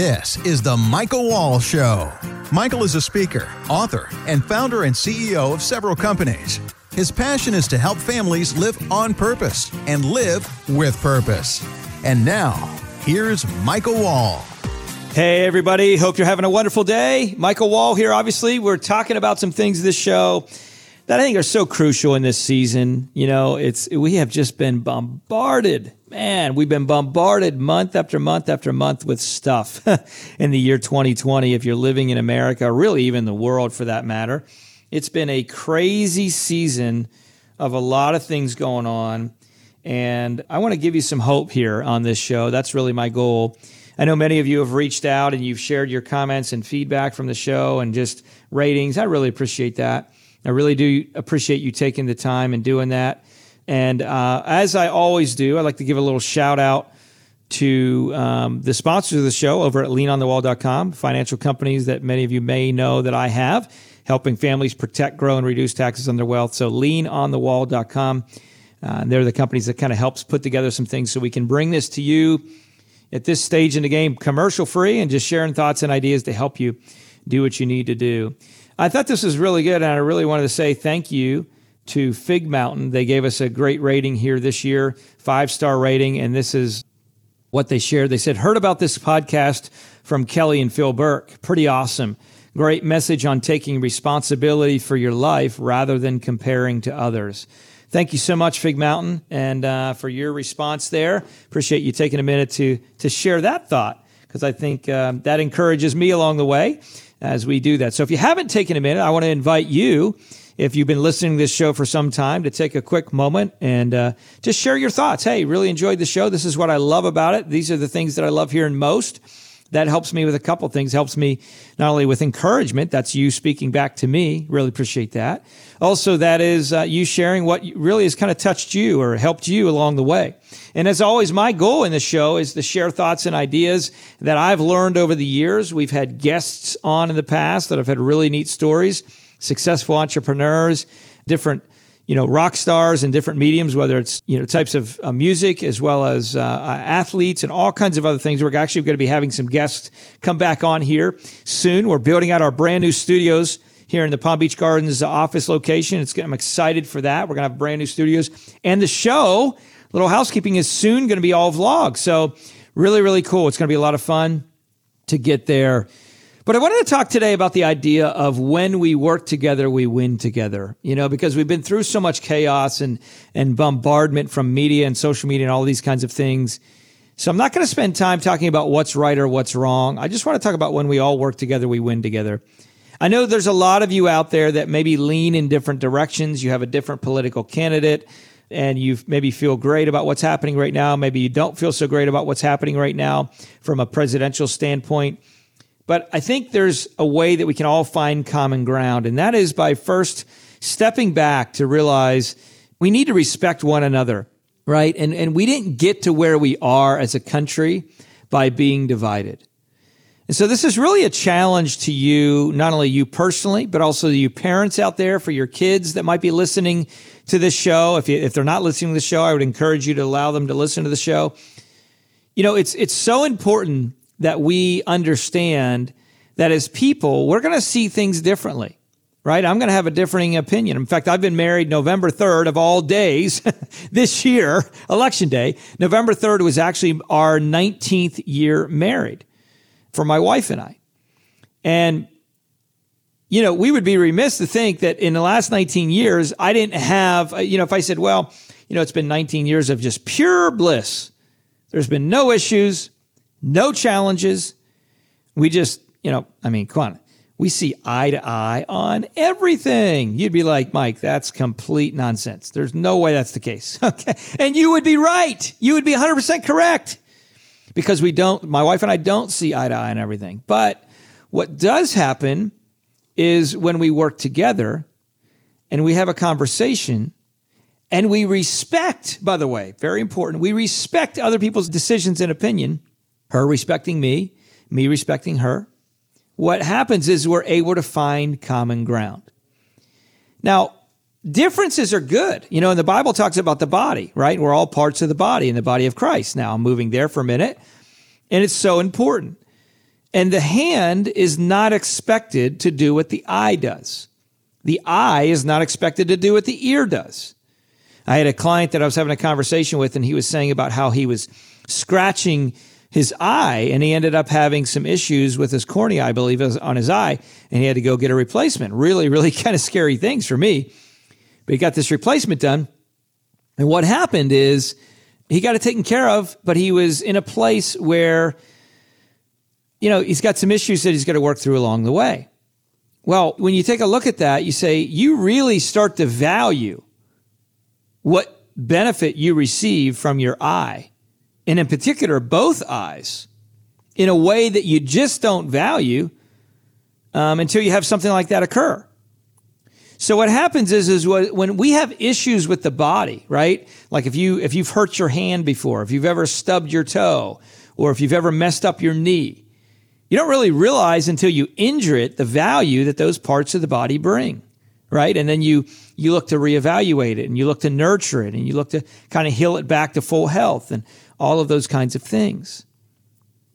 This is The Michael Wall Show. Michael is a speaker, author, and founder and CEO of several companies. His passion is to help families live on purpose and live with purpose. And now, here's Michael Wall. Hey, everybody. Hope you're having a wonderful day. Michael Wall here. Obviously, we're talking about some things this show that I think are so crucial in this season. You know, it's we have just been bombarded. Man, we've been bombarded month after month after month with stuff in the year 2020. If you're living in America, really even the world for that matter, it's been a crazy season of a lot of things going on. And I want to give you some hope here on this show. That's really my goal. I know many of you have reached out and you've shared your comments and feedback from the show and just ratings. I really appreciate that. I really do appreciate you taking the time and doing that. And uh, as I always do, I'd like to give a little shout out to um, the sponsors of the show over at leanonthewall.com, financial companies that many of you may know that I have, helping families protect, grow, and reduce taxes on their wealth. So leanonthewall.com. Uh, they're the companies that kind of helps put together some things so we can bring this to you at this stage in the game commercial free and just sharing thoughts and ideas to help you do what you need to do. I thought this was really good, and I really wanted to say thank you to Fig Mountain. They gave us a great rating here this year, five star rating, and this is what they shared. They said, Heard about this podcast from Kelly and Phil Burke. Pretty awesome. Great message on taking responsibility for your life rather than comparing to others. Thank you so much, Fig Mountain, and uh, for your response there. Appreciate you taking a minute to to share that thought because I think um, that encourages me along the way as we do that. So if you haven't taken a minute, I want to invite you, if you've been listening to this show for some time, to take a quick moment and uh, just share your thoughts. Hey, really enjoyed the show. This is what I love about it. These are the things that I love hearing most. That helps me with a couple things. Helps me not only with encouragement, that's you speaking back to me. Really appreciate that. Also, that is uh, you sharing what really has kind of touched you or helped you along the way. And as always, my goal in the show is to share thoughts and ideas that I've learned over the years. We've had guests on in the past that have had really neat stories, successful entrepreneurs, different you know rock stars in different mediums whether it's you know types of uh, music as well as uh, uh, athletes and all kinds of other things we're actually going to be having some guests come back on here soon we're building out our brand new studios here in the palm beach gardens office location it's, i'm excited for that we're going to have brand new studios and the show little housekeeping is soon going to be all vlog. So really, really cool. It's going to be a lot of fun to get there. But I wanted to talk today about the idea of when we work together, we win together. You know, because we've been through so much chaos and and bombardment from media and social media and all these kinds of things. So I'm not going to spend time talking about what's right or what's wrong. I just want to talk about when we all work together, we win together. I know there's a lot of you out there that maybe lean in different directions. You have a different political candidate and you maybe feel great about what's happening right now. Maybe you don't feel so great about what's happening right now from a presidential standpoint. But I think there's a way that we can all find common ground, and that is by first stepping back to realize we need to respect one another, right? And, and we didn't get to where we are as a country by being divided. And so this is really a challenge to you, not only you personally, but also you parents out there for your kids that might be listening to this show. If, you, if they're not listening to the show, I would encourage you to allow them to listen to the show. You know, it's, it's so important that we understand that as people, we're going to see things differently, right? I'm going to have a differing opinion. In fact, I've been married November 3rd of all days this year, election day. November 3rd was actually our 19th year married for my wife and I. And you know, we would be remiss to think that in the last 19 years, I didn't have, uh, you know, if I said, well, you know, it's been 19 years of just pure bliss. There's been no issues, no challenges. We just, you know, I mean, come on. We see eye to eye on everything. You'd be like, Mike, that's complete nonsense. There's no way that's the case. Okay. And you would be right. You would be 100% correct because we don't, my wife and I don't see eye to eye on everything. But what does happen is when we work together and we have a conversation and we respect, by the way, very important, we respect other people's decisions and opinion, her respecting me, me respecting her. What happens is we're able to find common ground. Now, differences are good. You know, and the Bible talks about the body, right? We're all parts of the body in the body of Christ. Now, I'm moving there for a minute, and it's so important. And the hand is not expected to do what the eye does. The eye is not expected to do what the ear does. I had a client that I was having a conversation with, and he was saying about how he was scratching his eye, and he ended up having some issues with his cornea, I believe, on his eye, and he had to go get a replacement. Really, really kind of scary things for me. But he got this replacement done. And what happened is he got it taken care of, but he was in a place where, you know, he's got some issues that he's got to work through along the way. Well, when you take a look at that, you say you really start to value what benefit you receive from your eye, and in particular, both eyes, in a way that you just don't value um, until you have something like that occur. So what happens is, is when we have issues with the body, right? Like if you if you've hurt your hand before, if you've ever stubbed your toe, or if you've ever messed up your knee, you don't really realize until you injure it the value that those parts of the body bring, right? And then you you look to reevaluate it and you look to nurture it and you look to kind of heal it back to full health and all of those kinds of things.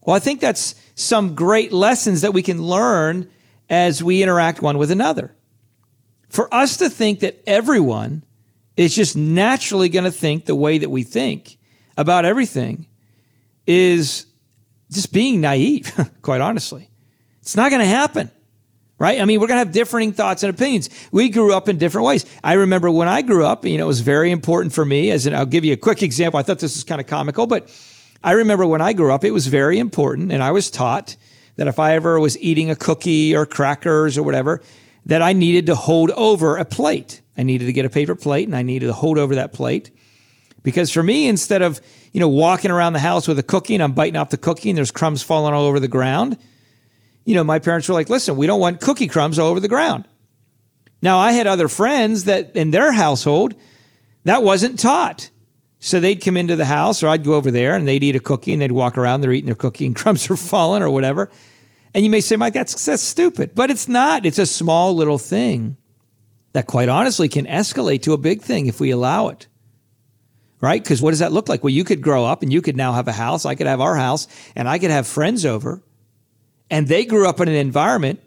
Well, I think that's some great lessons that we can learn as we interact one with another. For us to think that everyone is just naturally going to think the way that we think about everything is just being naive, quite honestly. It's not going to happen, right? I mean, we're going to have differing thoughts and opinions. We grew up in different ways. I remember when I grew up, you know, it was very important for me, as in, I'll give you a quick example. I thought this was kind of comical, but I remember when I grew up, it was very important, and I was taught that if I ever was eating a cookie or crackers or whatever, that I needed to hold over a plate. I needed to get a paper plate and I needed to hold over that plate. Because for me, instead of, you know, walking around the house with a cookie and I'm biting off the cookie and there's crumbs falling all over the ground, you know, my parents were like, listen, we don't want cookie crumbs all over the ground. Now, I had other friends that in their household, that wasn't taught. So they'd come into the house or I'd go over there and they'd eat a cookie and they'd walk around, they're eating their cookie and crumbs are falling or whatever. And you may say, Mike, that's, that's stupid. But it's not. It's a small little thing that quite honestly can escalate to a big thing if we allow it right? Because what does that look like? Well, you could grow up and you could now have a house. I could have our house and I could have friends over. And they grew up in an environment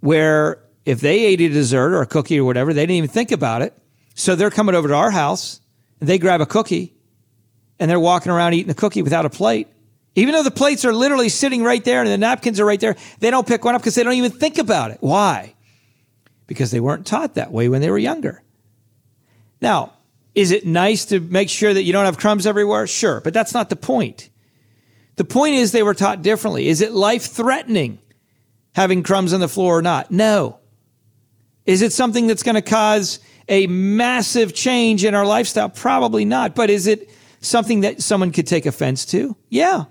where if they ate a dessert or a cookie or whatever, they didn't even think about it. So they're coming over to our house and they grab a cookie and they're walking around eating a cookie without a plate. Even though the plates are literally sitting right there and the napkins are right there, they don't pick one up because they don't even think about it. Why? Because they weren't taught that way when they were younger. Now, is it nice to make sure that you don't have crumbs everywhere? Sure, but that's not the point. The point is they were taught differently. Is it life threatening having crumbs on the floor or not? No. Is it something that's going to cause a massive change in our lifestyle? Probably not. But is it something that someone could take offense to? Yeah.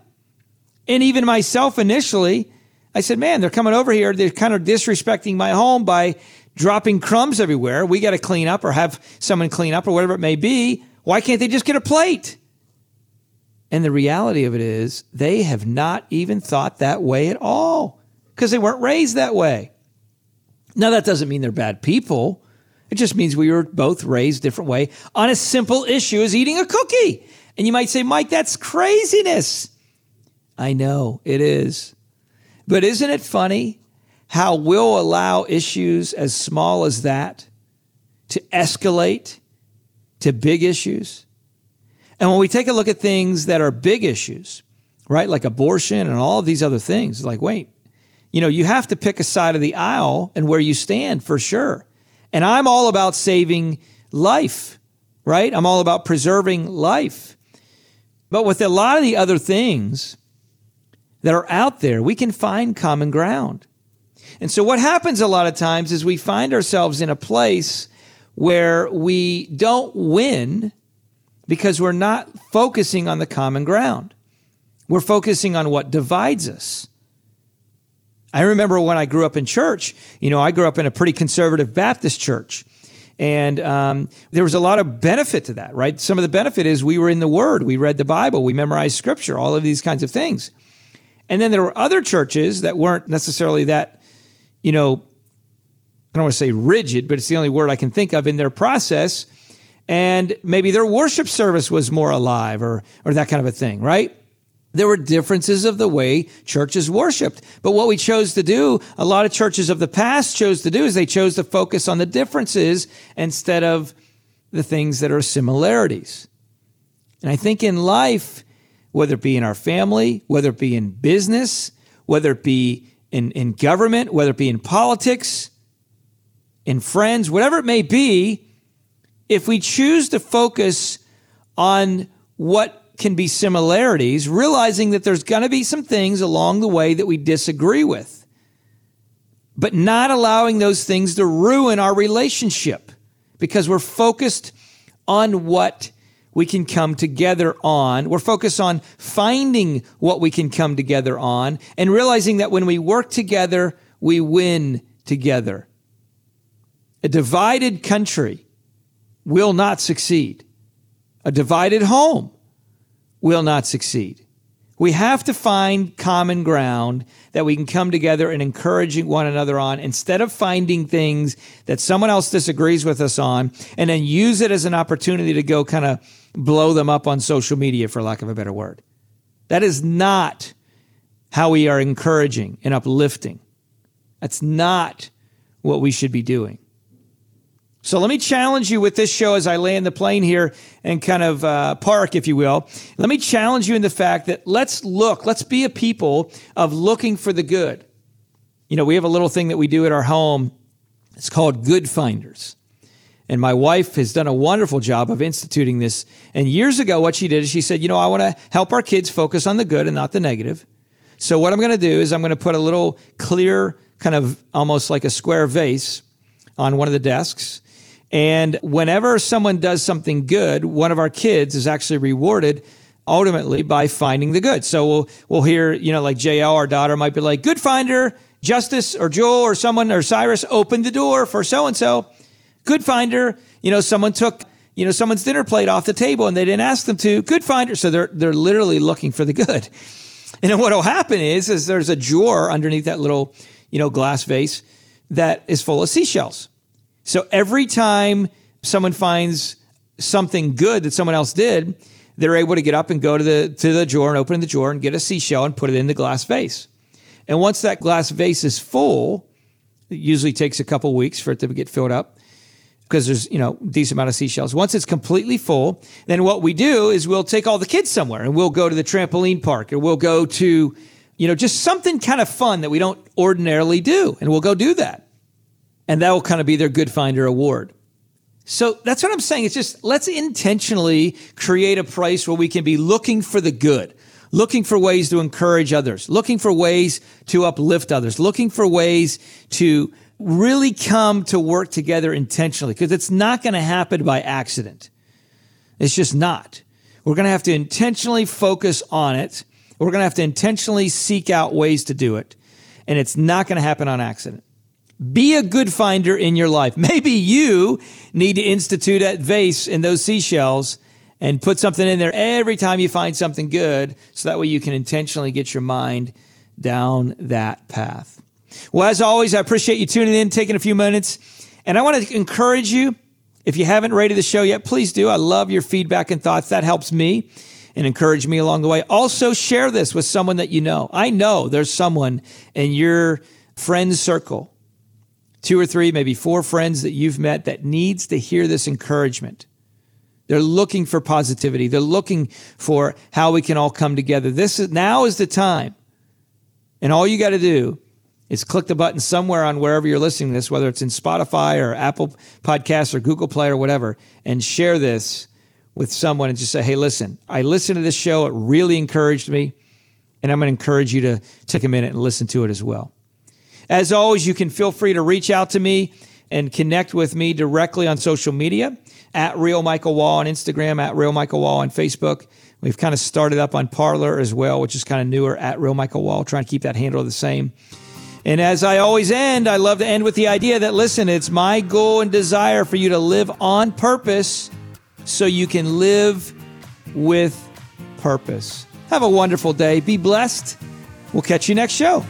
And even myself initially, I said, man, they're coming over here. They're kind of disrespecting my home by dropping crumbs everywhere. We got to clean up or have someone clean up or whatever it may be. Why can't they just get a plate? And the reality of it is, they have not even thought that way at all because they weren't raised that way. Now, that doesn't mean they're bad people. It just means we were both raised different way on a simple issue as eating a cookie. And you might say, Mike, that's craziness. I know it is. But isn't it funny how we'll allow issues as small as that to escalate to big issues. And when we take a look at things that are big issues, right, like abortion and all of these other things, like, wait, you know, you have to pick a side of the aisle and where you stand for sure. And I'm all about saving life, right? I'm all about preserving life. But with a lot of the other things that are out there, we can find common ground. And so what happens a lot of times is we find ourselves in a place where we don't win because we're not focusing on the common ground. We're focusing on what divides us. I remember when I grew up in church, you know, I grew up in a pretty conservative Baptist church. And um, there was a lot of benefit to that, right? Some of the benefit is we were in the Word, we read the Bible, we memorized Scripture, all of these kinds of things. And then there were other churches that weren't necessarily that you know, I don't want to say rigid, but it's the only word I can think of in their process. And maybe their worship service was more alive or, or that kind of a thing, right? There were differences of the way churches worshiped. But what we chose to do, a lot of churches of the past chose to do, is they chose to focus on the differences instead of the things that are similarities. And I think in life, whether it be in our family, whether it be in business, whether it be in, in government, whether it be in politics, in friends, whatever it may be, if we choose to focus on what can be similarities, realizing that there's going to be some things along the way that we disagree with, but not allowing those things to ruin our relationship because we're focused on what we can come together on. We're focused on finding what we can come together on and realizing that when we work together, we win together. A divided country will not succeed. A divided home will not succeed. We have to find common ground that we can come together and encouraging one another on instead of finding things that someone else disagrees with us on and then use it as an opportunity to go kind of blow them up on social media, for lack of a better word. That is not how we are encouraging and uplifting. That's not what we should be doing. So let me challenge you with this show as I land the plane here and kind of uh, park, if you will. Let me challenge you in the fact that let's look, let's be a people of looking for the good. You know, we have a little thing that we do at our home. It's called Good Finders. And my wife has done a wonderful job of instituting this. And years ago, what she did is she said, you know, I want to help our kids focus on the good and not the negative. So what I'm going to do is I'm going to put a little clear, kind of almost like a square vase on one of the desks and whenever someone does something good, one of our kids is actually rewarded ultimately by finding the good. So we'll, we'll hear, you know, like JL, our daughter might be like, good finder, Justice or Joel or someone or Cyrus opened the door for so and so. Good finder, you know, someone took, you know, someone's dinner plate off the table and they didn't ask them to. Good finder. So they're, they're literally looking for the good. And then what'll happen is, is there's a drawer underneath that little, you know, glass vase that is full of seashells. So every time someone finds something good that someone else did, they're able to get up and go to the to the drawer and open the drawer and get a seashell and put it in the glass vase. And once that glass vase is full, it usually takes a couple weeks for it to get filled up because there's you know decent amount of seashells. Once it's completely full, then what we do is we'll take all the kids somewhere and we'll go to the trampoline park or we'll go to you know just something kind of fun that we don't ordinarily do, and we'll go do that and that will kind of be their Good Finder award. So that's what I'm saying. It's just let's intentionally create a place where we can be looking for the good, looking for ways to encourage others, looking for ways to uplift others, looking for ways to really come to work together intentionally because it's not going to happen by accident. It's just not. We're going to have to intentionally focus on it. We're going to have to intentionally seek out ways to do it. And it's not going to happen on accident. Be a good finder in your life. Maybe you need to institute that vase and those seashells and put something in there every time you find something good so that way you can intentionally get your mind down that path. Well, as always, I appreciate you tuning in, taking a few minutes. And I want to encourage you, if you haven't rated the show yet, please do. I love your feedback and thoughts. That helps me and encourage me along the way. Also, share this with someone that you know. I know there's someone in your friend circle two or three, maybe four friends that you've met that needs to hear this encouragement. They're looking for positivity. They're looking for how we can all come together. This is now is the time. And all you got to do is click the button somewhere on wherever you're listening to this, whether it's in Spotify or Apple Podcasts or Google Play or whatever, and share this with someone and just say, hey, listen, I listened to this show. It really encouraged me. And I'm going to encourage you to take a minute and listen to it as well. As always, you can feel free to reach out to me and connect with me directly on social media at Real Michael Wall on Instagram, at Real Michael Wall on Facebook. We've kind of started up on Parler as well, which is kind of newer at Real Michael Wall, trying to keep that handle the same. And as I always end, I love to end with the idea that listen, it's my goal and desire for you to live on purpose so you can live with purpose. Have a wonderful day. Be blessed. We'll catch you next show.